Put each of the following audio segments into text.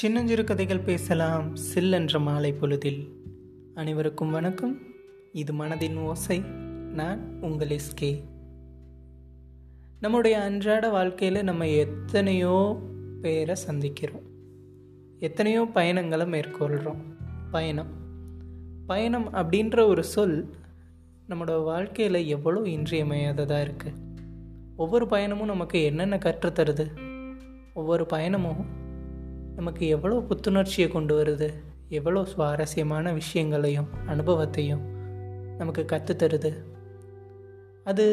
சின்னஞ்சிறு கதைகள் பேசலாம் சில்லென்ற மாலை பொழுதில். அனைவருக்கும் வணக்கம். இது மனதின் ஓசை. நான் உங்கள் எஸ்கே நம்முடைய அன்றாட வாழ்க்கையில் நம்ம எத்தனையோ பேரை சந்திக்கிறோம். எத்தனையோ பயணங்களை மேற்கொள்கிறோம் பயணம். பயணம் அப்படின்ற ஒரு சொல் நம்மளோட வாழ்க்கையில் எவ்வளோ இன்றியமையாததாக இருக்குது ஒவ்வொரு பயணமும் நமக்கு என்னென்ன கற்றுத்தருது? ஒவ்வொரு பயணமும் நமக்கு எவ்வளோ புத்துணர்ச்சியை கொண்டு வருது? எவ்வளோ சுவாரஸ்யமான விஷயங்களையும் அனுபவத்தையும் நமக்கு கற்றுத்தருது அது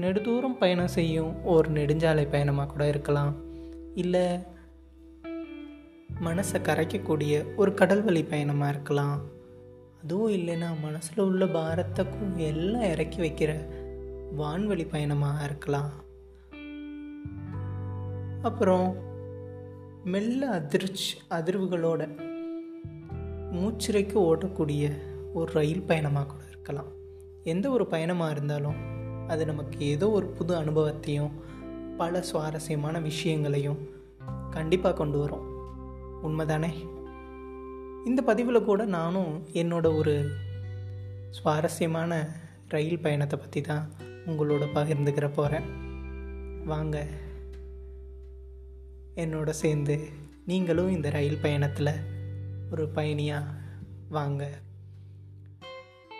நெடுதூரம் பயணம் செய்யும் ஒரு நெடுஞ்சாலை பயணமாக கூட இருக்கலாம். இல்லை மனசை கரைக்கக்கூடிய ஒரு கடல்வழி பயணமாக இருக்கலாம். அதுவும் இல்லைன்னா மனசில் உள்ள பாரத்தக்கும் எல்லாம் இறக்கி வைக்கிற வான்வழி பயணமாக இருக்கலாம். அப்புறம் மெல்ல அதிர்ச்சி அதிர்வுகளோட மூச்சிறைக்கு ஓடக்கூடிய ஒரு ரயில் பயணமாக கூட இருக்கலாம். எந்த ஒரு பயணமாக இருந்தாலும் அது நமக்கு ஏதோ ஒரு புது அனுபவத்தையும் பல சுவாரஸ்யமான விஷயங்களையும் கண்டிப்பாக கொண்டு வரும். உண்மைதானே? இந்த பதிவில் கூட நானும் என்னோட ஒரு சுவாரஸ்யமான ரயில் பயணத்தை பற்றி தான் உங்களோட பகிர்ந்துக்கிற போகிறேன் வாங்க. என்னோட சேர்ந்து நீங்களும் இந்த ரயில் பயணத்தில் ஒரு பயணியாக வாங்க.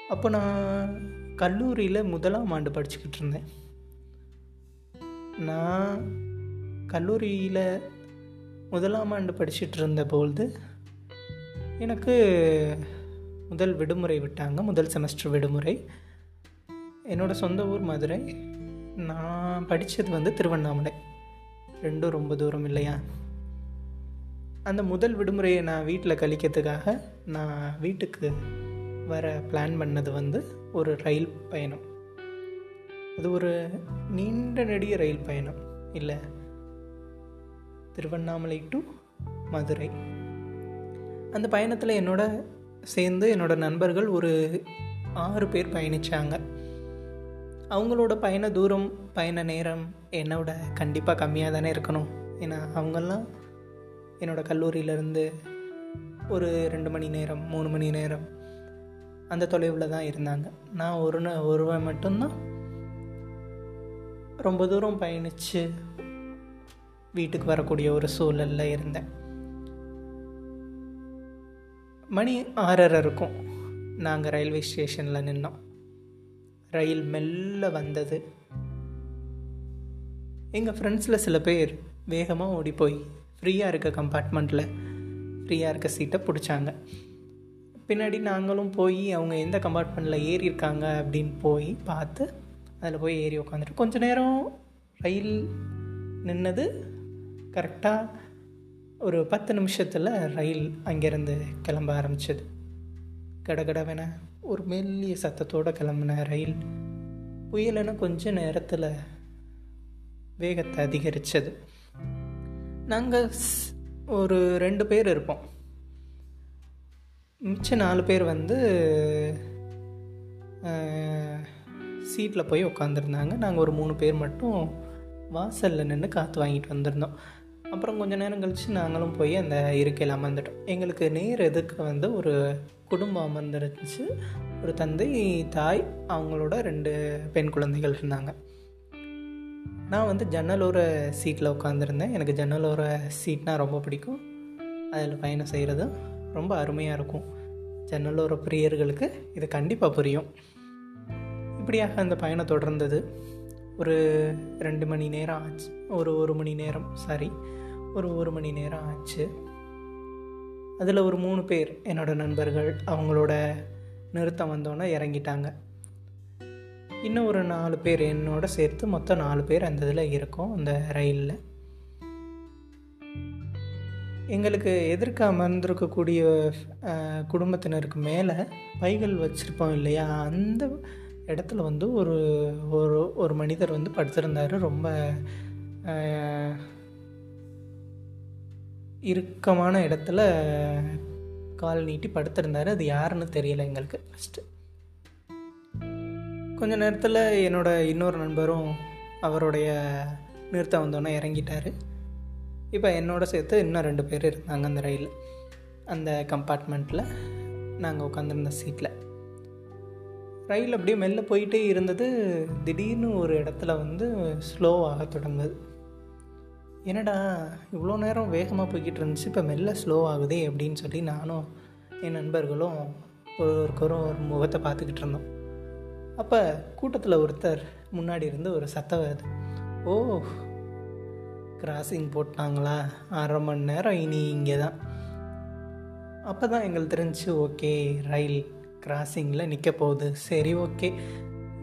அப்போ நான் கல்லூரியில் முதலாம் ஆண்டு படிச்சுக்கிட்டு இருந்தேன். நான் கல்லூரியில் முதலாம் ஆண்டு படிச்சுட்டு இருந்தபோது எனக்கு முதல் விடுமுறை விட்டாங்க. முதல் செமஸ்டர் விடுமுறை. என்னோடய சொந்த ஊர் மதுரை. நான் படித்தது வந்து திருவண்ணாமலை. ரெண்டும் ரொம்ப தூரம் இல்லையா? அந்த முதல் விடுமுறையை நான் வீட்டில் கழிக்கிறதுக்காக நான் வீட்டுக்கு வர பிளான் பண்ணது வந்து ஒரு ரயில் பயணம். அது ஒரு நீண்ட நெடிய ரயில் பயணம். இல்லை திருவண்ணாமலை டு மதுரை. அந்த பயணத்தில் என்னோட சேர்ந்து என்னோடய நண்பர்கள் ஒரு ஆறு பேர் பயணித்தாங்க அவங்களோட பயண தூரம் பயண நேரம் என்னோட கண்டிப்பாக கம்மியாக தானே இருக்கணும். ஏன்னா அவங்கெல்லாம் என்னோடய கல்லூரியிலேருந்து ஒரு ரெண்டு மணி நேரம் மூணு மணி நேரம் அந்த தொலைவில் தான் இருந்தாங்க. நான் ஒரு ஒருவன் மட்டும்தான் ரொம்ப தூரம் பயணித்து வீட்டுக்கு வரக்கூடிய ஒரு சூழலில் இருந்தேன். மணி ஆறரை இருக்கும். நாங்கள் ரயில்வே ஸ்டேஷனில் நின்னோம். ரயில் மெல்ல வந்தது. எங்கள் ஃப்ரெண்ட்ஸில் சில பேர் வேகமாக ஓடி போய் ஃப்ரீயாக இருக்க கம்பார்ட்மெண்ட்டில் ஃப்ரீயாக இருக்க சீட்டை பிடிச்சாங்க. பின்னாடி நாங்களும் போய் அவங்க எந்த கம்பார்ட்மெண்ட்டில் ஏறி இருக்காங்க அப்படின்னு போய் பார்த்து அதில் போய் ஏறி உட்காந்துட்டு கொஞ்ச நேரம் ரயில் நின்னது. கரெக்டாக ஒரு பத்து நிமிஷத்தில் ரயில் அங்கேருந்து கிளம்ப ஆரம்பிச்சது. கடகடவென ஒரு மெல்லிய சத்தத்தோடு கிளம்புன ரயில் புயலென கொஞ்ச நேரத்தில் வேகத்தை அதிகரித்தது நாங்கள் ஒரு ரெண்டு பேர் இருப்போம். மிச்ச நாலு பேர் வந்து சீட்டில் போய் உட்காந்துருந்தாங்க நாங்கள் ஒரு மூணு பேர் மட்டும் வாசலில் நின்று காற்று வாங்கிட்டு வந்திருந்தோம். அப்புறம் கொஞ்ச நேரம் கழித்து நாங்களும் போய் அந்த இருக்கையில் அமர்ந்துட்டோம். எங்களுக்கு நேர் எதுக்கு வந்து ஒரு குடும்பம் அமர்ந்துருந்துச்சு. ஒரு தந்தை தாய் அவங்களோட ரெண்டு பெண் குழந்தைகள் இருந்தாங்க. நான் வந்து ஜன்னலோர சீட்டில் உட்காந்துருந்தேன் எனக்கு ஜன்னலோர சீட்னால் ரொம்ப பிடிக்கும். அதில் பயணம் செய்கிறது ரொம்ப அருமையாக இருக்கும். ஜன்னலோர பிரியர்களுக்கு இது கண்டிப்பாக புரியும். இப்படியாக அந்த பயணம் தொடர்ந்தது. ஒரு ரெண்டு மணி நேரம் ஆச்சு. ஒரு ஒரு மணி நேரம் சாரி ஒரு ஒரு மணி நேரம் ஆச்சு. அதில் ஒரு மூணு பேர் என்னோடய நண்பர்கள் அவங்களோட நிறுத்தம் வந்தோன்னே இறங்கிட்டாங்க. இன்னும் ஒரு நாலு பேர் என்னோட சேர்த்து மொத்தம் நாலு பேர் அந்த இதில் இருக்கோம் அந்த ரயிலில். எங்களுக்கு எதிர்க்க அமர்ந்திருக்கக்கூடிய குடும்பத்தினருக்கு மேலே பைகள் வச்சுருப்போம் இல்லையா? அந்த இடத்துல வந்து ஒரு ஒரு ஒரு மனிதர் வந்து படுத்திருந்தார். ரொம்ப இறுக்கமான இடத்துல கால் நீட்டி படுத்திருந்தார். அது யாருன்னு தெரியல எங்களுக்கு ஃபஸ்ட்டு கொஞ்ச நேரத்தில் என்னோட இன்னொரு நண்பரும் அவருடைய நிறுத்தம் வந்தோன்னே இறங்கிட்டார். இப்போ என்னோட சேர்த்து இன்னும் ரெண்டு பேர் இருந்தாங்க அந்த ரயிலில் அந்த கம்பார்ட்மெண்ட்டில் நாங்கள் உட்காந்துருந்த சீட்டில் ரயில் அப்படியே மெல்ல போயிட்டே இருந்தது. திடீர்னு ஒரு இடத்துல வந்து ஸ்லோவாக தொடங்குது. என்னடா இவ்வளோ நேரம் வேகமாக போய்கிட்டு இருந்துச்சு இப்போ மெல்ல ஸ்லோ ஆகுதே அப்படின்னு சொல்லி நானும் என் நண்பர்களும் ஒருவருக்கொரு ஒரு முகத்தை பார்த்துக்கிட்டு இருந்தோம். அப்போ கூட்டத்தில் ஒருத்தர் முன்னாடி இருந்து ஒரு சத்தம் வருது. ஓ கிராசிங் போட்டாங்களா? அரை மணி நேரம் இனி இங்கே தான் அப்போ தான் எங்களுக்கு தெரிஞ்சு ஓகே ரயில் கிராசிங்கில் நிற்க போகுது. சரி ஓகே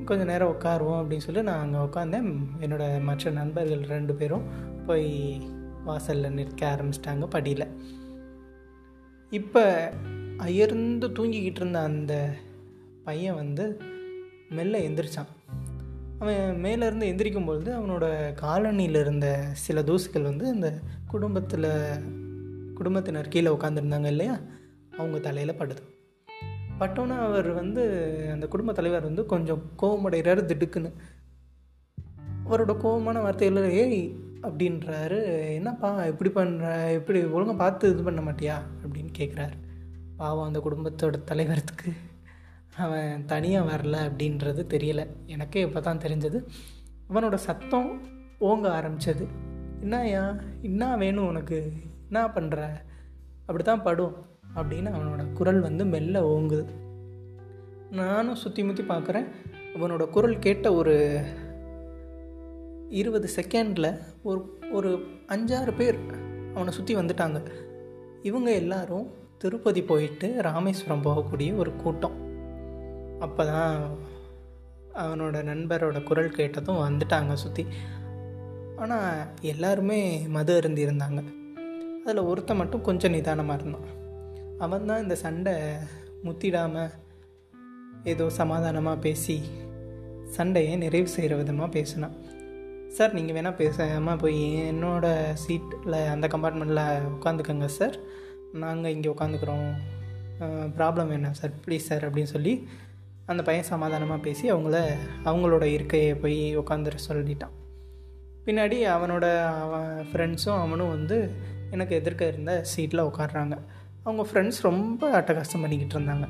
கொஞ்சம் நேரம் உட்காருவோம் அப்படின்னு சொல்லி நான் அங்கே உட்காந்தேன் என்னோடய மற்ற நண்பர்கள் ரெண்டு பேரும் போய் வாசலில் நிற்க ஆரம்பிச்சிட்டாங்க படியில். இப்போ அயர்ந்து தூங்கிக்கிட்டு இருந்த அந்த பையன் வந்து மெல்ல எந்திரிச்சான். அவன் மேலேருந்து எந்திரிக்கும் பொழுது அவனோட காலனியில் இருந்த சில தூசுகள் வந்து அந்த குடும்பத்தில் குடும்பத்தினர் கீழே உட்காந்துருந்தாங்க இல்லையா? அவங்க தலையில் படுது. பட்டோன்னே அவர் வந்து அந்த குடும்ப தலைவர் வந்து கொஞ்சம் கோவமடைகிறாரு திடுக்குன்னு. அவரோட கோபமான வார்த்தைகள் ஏய் அப்படின்றாரு. என்னப்பா இப்படி பண்ணுற இப்படி ஒழுங்காக பார்த்து இது பண்ண மாட்டியா? அப்படின்னு கேட்குறாரு பாவம் அந்த குடும்பத்தோட தலைவரத்துக்கு அவன் தனியாக வரல அப்படின்றது தெரியலை. எனக்கே இப்போ தான் தெரிஞ்சது. அவனோட சத்தம் ஓங்க ஆரம்பித்தது என்னையா என்ன வேணும் உனக்கு? என்ன பண்ணுற அப்படி தான் படும் அப்படின்னு அவனோட குரல் வந்து மெல்ல ஓங்குது. நானும் சுற்றி முற்றி பார்க்குறேன் அவனோட குரல் கேட்ட ஒரு இருபது செகண்டில் ஒரு ஒரு அஞ்சாறு பேர் அவனை சுற்றி வந்துட்டாங்க. இவங்க எல்லாரும் திருப்பதி போயிட்டு ராமேஸ்வரம் போகக்கூடிய ஒரு கூட்டம். அப்போ தான் அவனோட நண்பரோட குரல் கேட்டதும் வந்துட்டாங்க சுற்றி ஆனால் எல்லாருமே மது அருந்திருந்தாங்க அதில் ஒருத்த மட்டும் கொஞ்சம் நிதானமாக இருந்தான். அவன் தான் இந்த சண்டை முத்திடாமல் ஏதோ சமாதானமாக பேசி சண்டையை நிறைவு செய்கிற விதமாக பேசினான். சார் நீங்கள் வேணால் பேசாமல் போய் என்னோடய சீட்டில் அந்த கம்பார்ட்மெண்ட்டில் உட்காந்துக்கோங்க சார் நாங்கள் இங்கே உட்காந்துக்கிறோம். ப்ராப்ளம் என்ன சார் ப்ளீஸ் சார் அப்படின்னு சொல்லி அந்த பையன் சமாதானமாக பேசி அவங்கள அவங்களோட இருக்கையை போய் உட்காந்துட சொல்லிட்டான். பின்னாடி அவனோட அவன் ஃப்ரெண்ட்ஸும் அவனும் வந்து எனக்கு எதிர்க்க இருந்த சீட்டில் உட்காடுறாங்க அவங்க ஃப்ரெண்ட்ஸ் ரொம்ப அட்டகாசம் பண்ணிக்கிட்டு இருந்தாங்க.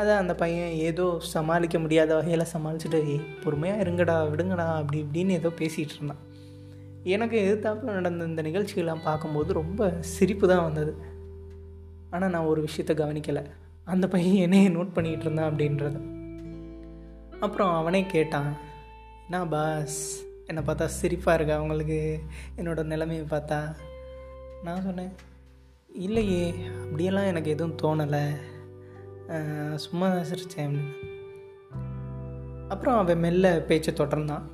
அதை அந்த பையன் ஏதோ சமாளிக்க முடியாத வகையில் சமாளிச்சுட்டு பொறுமையாக இருங்கடா விடுங்கடா அப்படி இப்படின்னு ஏதோ பேசிகிட்டு இருந்தான். எனக்கு எதிர்த்தாப்பில் நடந்த இந்த நிகழ்ச்சிகள்லாம் பார்க்கும்போது ரொம்ப சிரிப்பு தான் வந்தது. ஆனால் நான் ஒரு விஷயத்த கவனிக்கலை. அந்த பையன் என்னையே நோட் பண்ணிகிட்டு இருந்தான் அப்படின்றது. அப்புறம் அவனே கேட்டான் என்ன பாஸ் என்னை பார்த்தா சிரிப்பாக இருக்கா? அவங்களுக்கு என்னோடய நிலைமையை பார்த்தா? நான் சொன்னேன் இல்லையே அப்படியெல்லாம் எனக்கு எதுவும் தோணலை. சும்மா தான் சிரித்தேன் அப்புறம் அவன் மெல்ல பேச்சை தொடர்ந்தான்.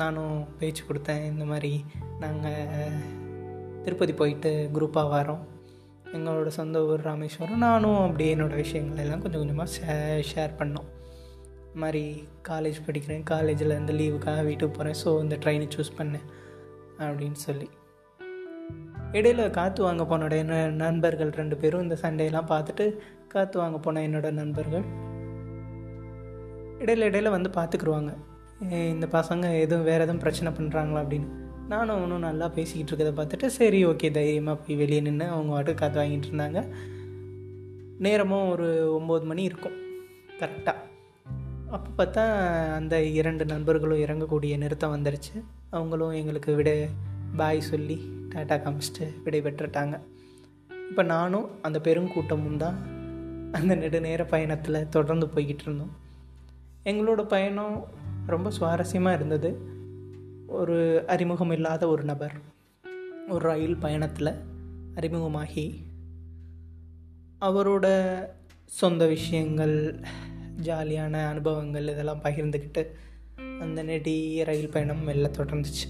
நானும் பேச்சு கொடுத்தேன் இந்த மாதிரி நாங்கள் திருப்பதி போயிட்டு குரூப்பாக வரோம். எங்களோட சொந்த ஊர் ராமேஸ்வரம். நானும் அப்படியே என்னோடய விஷயங்கள் எல்லாம் கொஞ்சம் கொஞ்சமாக ஷே ஷேர் பண்ணோம். இந்த மாதிரி காலேஜ் படிக்கிறேன் காலேஜில் இந்த லீவுக்காக வீட்டுக்கு போகிறேன் ஸோ இந்த ட்ரெயினை சூஸ் பண்ணேன் அப்படின்னு சொல்லி. இடையில காற்று வாங்க போனோட என்ன நண்பர்கள் ரெண்டு பேரும் இந்த சண்டையெல்லாம் பார்த்துட்டு காற்று வாங்க போன என்னோடய நண்பர்கள். இடையில இடையில வந்து பார்த்துக்குருவாங்க இந்த பசங்க எதுவும் வேறு எதுவும் பிரச்சனை பண்ணுறாங்களா அப்படின்னு. நானும் அவனும் நல்லா பேசிக்கிட்டு இருக்கிறத பார்த்துட்டு சரி ஓகே தைரியமாக போய் வெளியே நின்று அவங்க வாட்டு காற்று வாங்கிட்டு இருந்தாங்க. நேரமும் ஒரு ஒம்பது மணி இருக்கும். கரெக்டாக அப்போ பார்த்தா அந்த இரண்டு நண்பர்களும் இறங்கக்கூடிய நிறுத்தம் வந்துருச்சு. அவங்களும் எங்களுக்கு விட பாய் சொல்லி டாட்டா காமிச்சிட்டு விடை பெற்றுட்டாங்க. இப்போ நானும் அந்த பெருங்கூட்டமும் தான் அந்த நெடுநேர பயணத்தில் தொடர்ந்து போய்கிட்டு இருந்தோம். எங்களோட பயணம் ரொம்ப சுவாரஸ்யமாக இருந்தது. ஒரு அறிமுகம் இல்லாத ஒரு நபர் ஒரு ரயில் பயணத்தில் அறிமுகமாகி அவரோட சொந்த விஷயங்கள் ஜாலியான அனுபவங்கள் இதெல்லாம் பகிர்ந்துக்கிட்டு அந்த நெடிய ரயில் பயணம் மெல்ல தொடர்ந்துச்சு.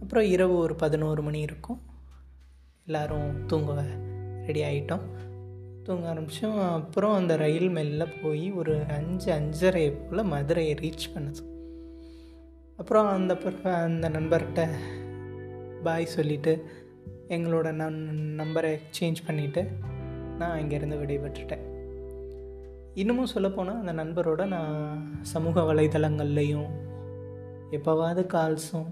அப்புறம் இரவு ஒரு பதினோரு மணி இருக்கும். எல்லோரும் தூங்க ரெடி ஆகிட்டோம் தூங்க ஆரம்பித்தோம் அப்புறம் அந்த ரயில் மெல்ல போய் ஒரு அஞ்சு அஞ்சரை போல் மதுரையை ரீச் பண்ணுது. அப்புறம் அந்த அந்த நண்பர்கிட்ட பாய் சொல்லிவிட்டு எங்களோட நன் நம்பரை எக்ஸ்சேஞ்ச் பண்ணிவிட்டு நான் இங்கேருந்து விடைபெற்றுட்டேன். இன்னமும் சொல்லப்போனால் அந்த நண்பரோட நான் சமூக வலைதளங்கள்லேயும் எப்போவாவது கால்ஸும்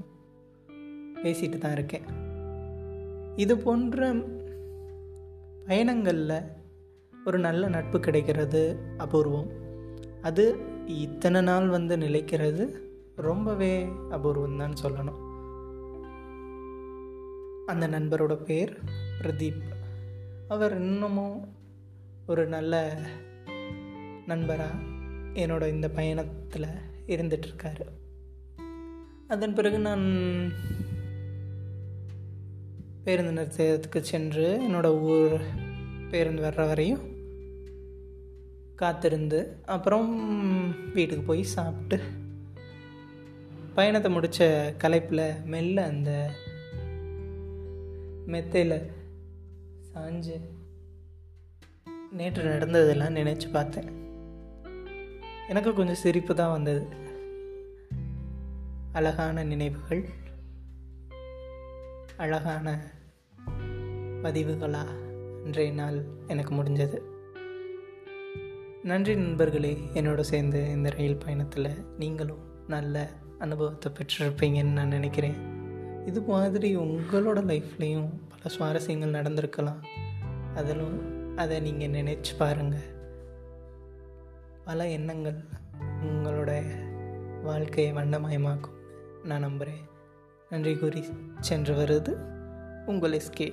பேசிட்டு தான் இருக்கேன். இது போன்ற பயணங்களில் ஒரு நல்ல நட்பு கிடைக்கிறது அபூர்வம். அது இத்தனை நாள் வந்து நிலைக்கிறது ரொம்பவே அபூர்வம் தான் சொல்லணும். அந்த நண்பரோட பேர் பிரதீப். அவர் இன்னமும் ஒரு நல்ல நண்பராக என்னோட இந்த பயணத்தில் இருந்துட்டுருக்காரு அதன் பிறகு நான் பேருந்து நிறுத்தத்துக்கு சென்று என்னோடய ஊர் பேருந்து வர்ற வரையும் காத்திருந்து அப்புறம் வீட்டுக்கு போய் சாப்பிட்டு பயணத்தை முடித்த கலைப்பில் மெல்ல அந்த மெத்தையில் சாஞ்சு நேற்று நடந்ததெல்லாம் நினச்சி பார்த்தேன். எனக்கு கொஞ்சம் சிரிப்பு தான் வந்தது. அழகான நினைவுகள் அழகான பதிவுகளா அன்றைய நாள் எனக்கு முடிஞ்சது. நன்றி நண்பர்களே. என்னோட சேர்ந்து இந்த ரயில் பயணத்தில் நீங்களும் நல்ல அனுபவத்தை பெற்றிருப்பீங்கன்னு நான் நினைக்கிறேன். இது மாதிரி உங்களோட லைஃப்லேயும் பல சுவாரஸ்யங்கள் நடந்திருக்கலாம். அதிலும் அதை நீங்கள் நினச்சி பாருங்கள் பல எண்ணங்கள் உங்களோட வாழ்க்கையை வண்ணமயமாக்கும். நான் நம்புகிறேன் நன்றி கூறி சென்று வருது உங்கள் எஸ்கே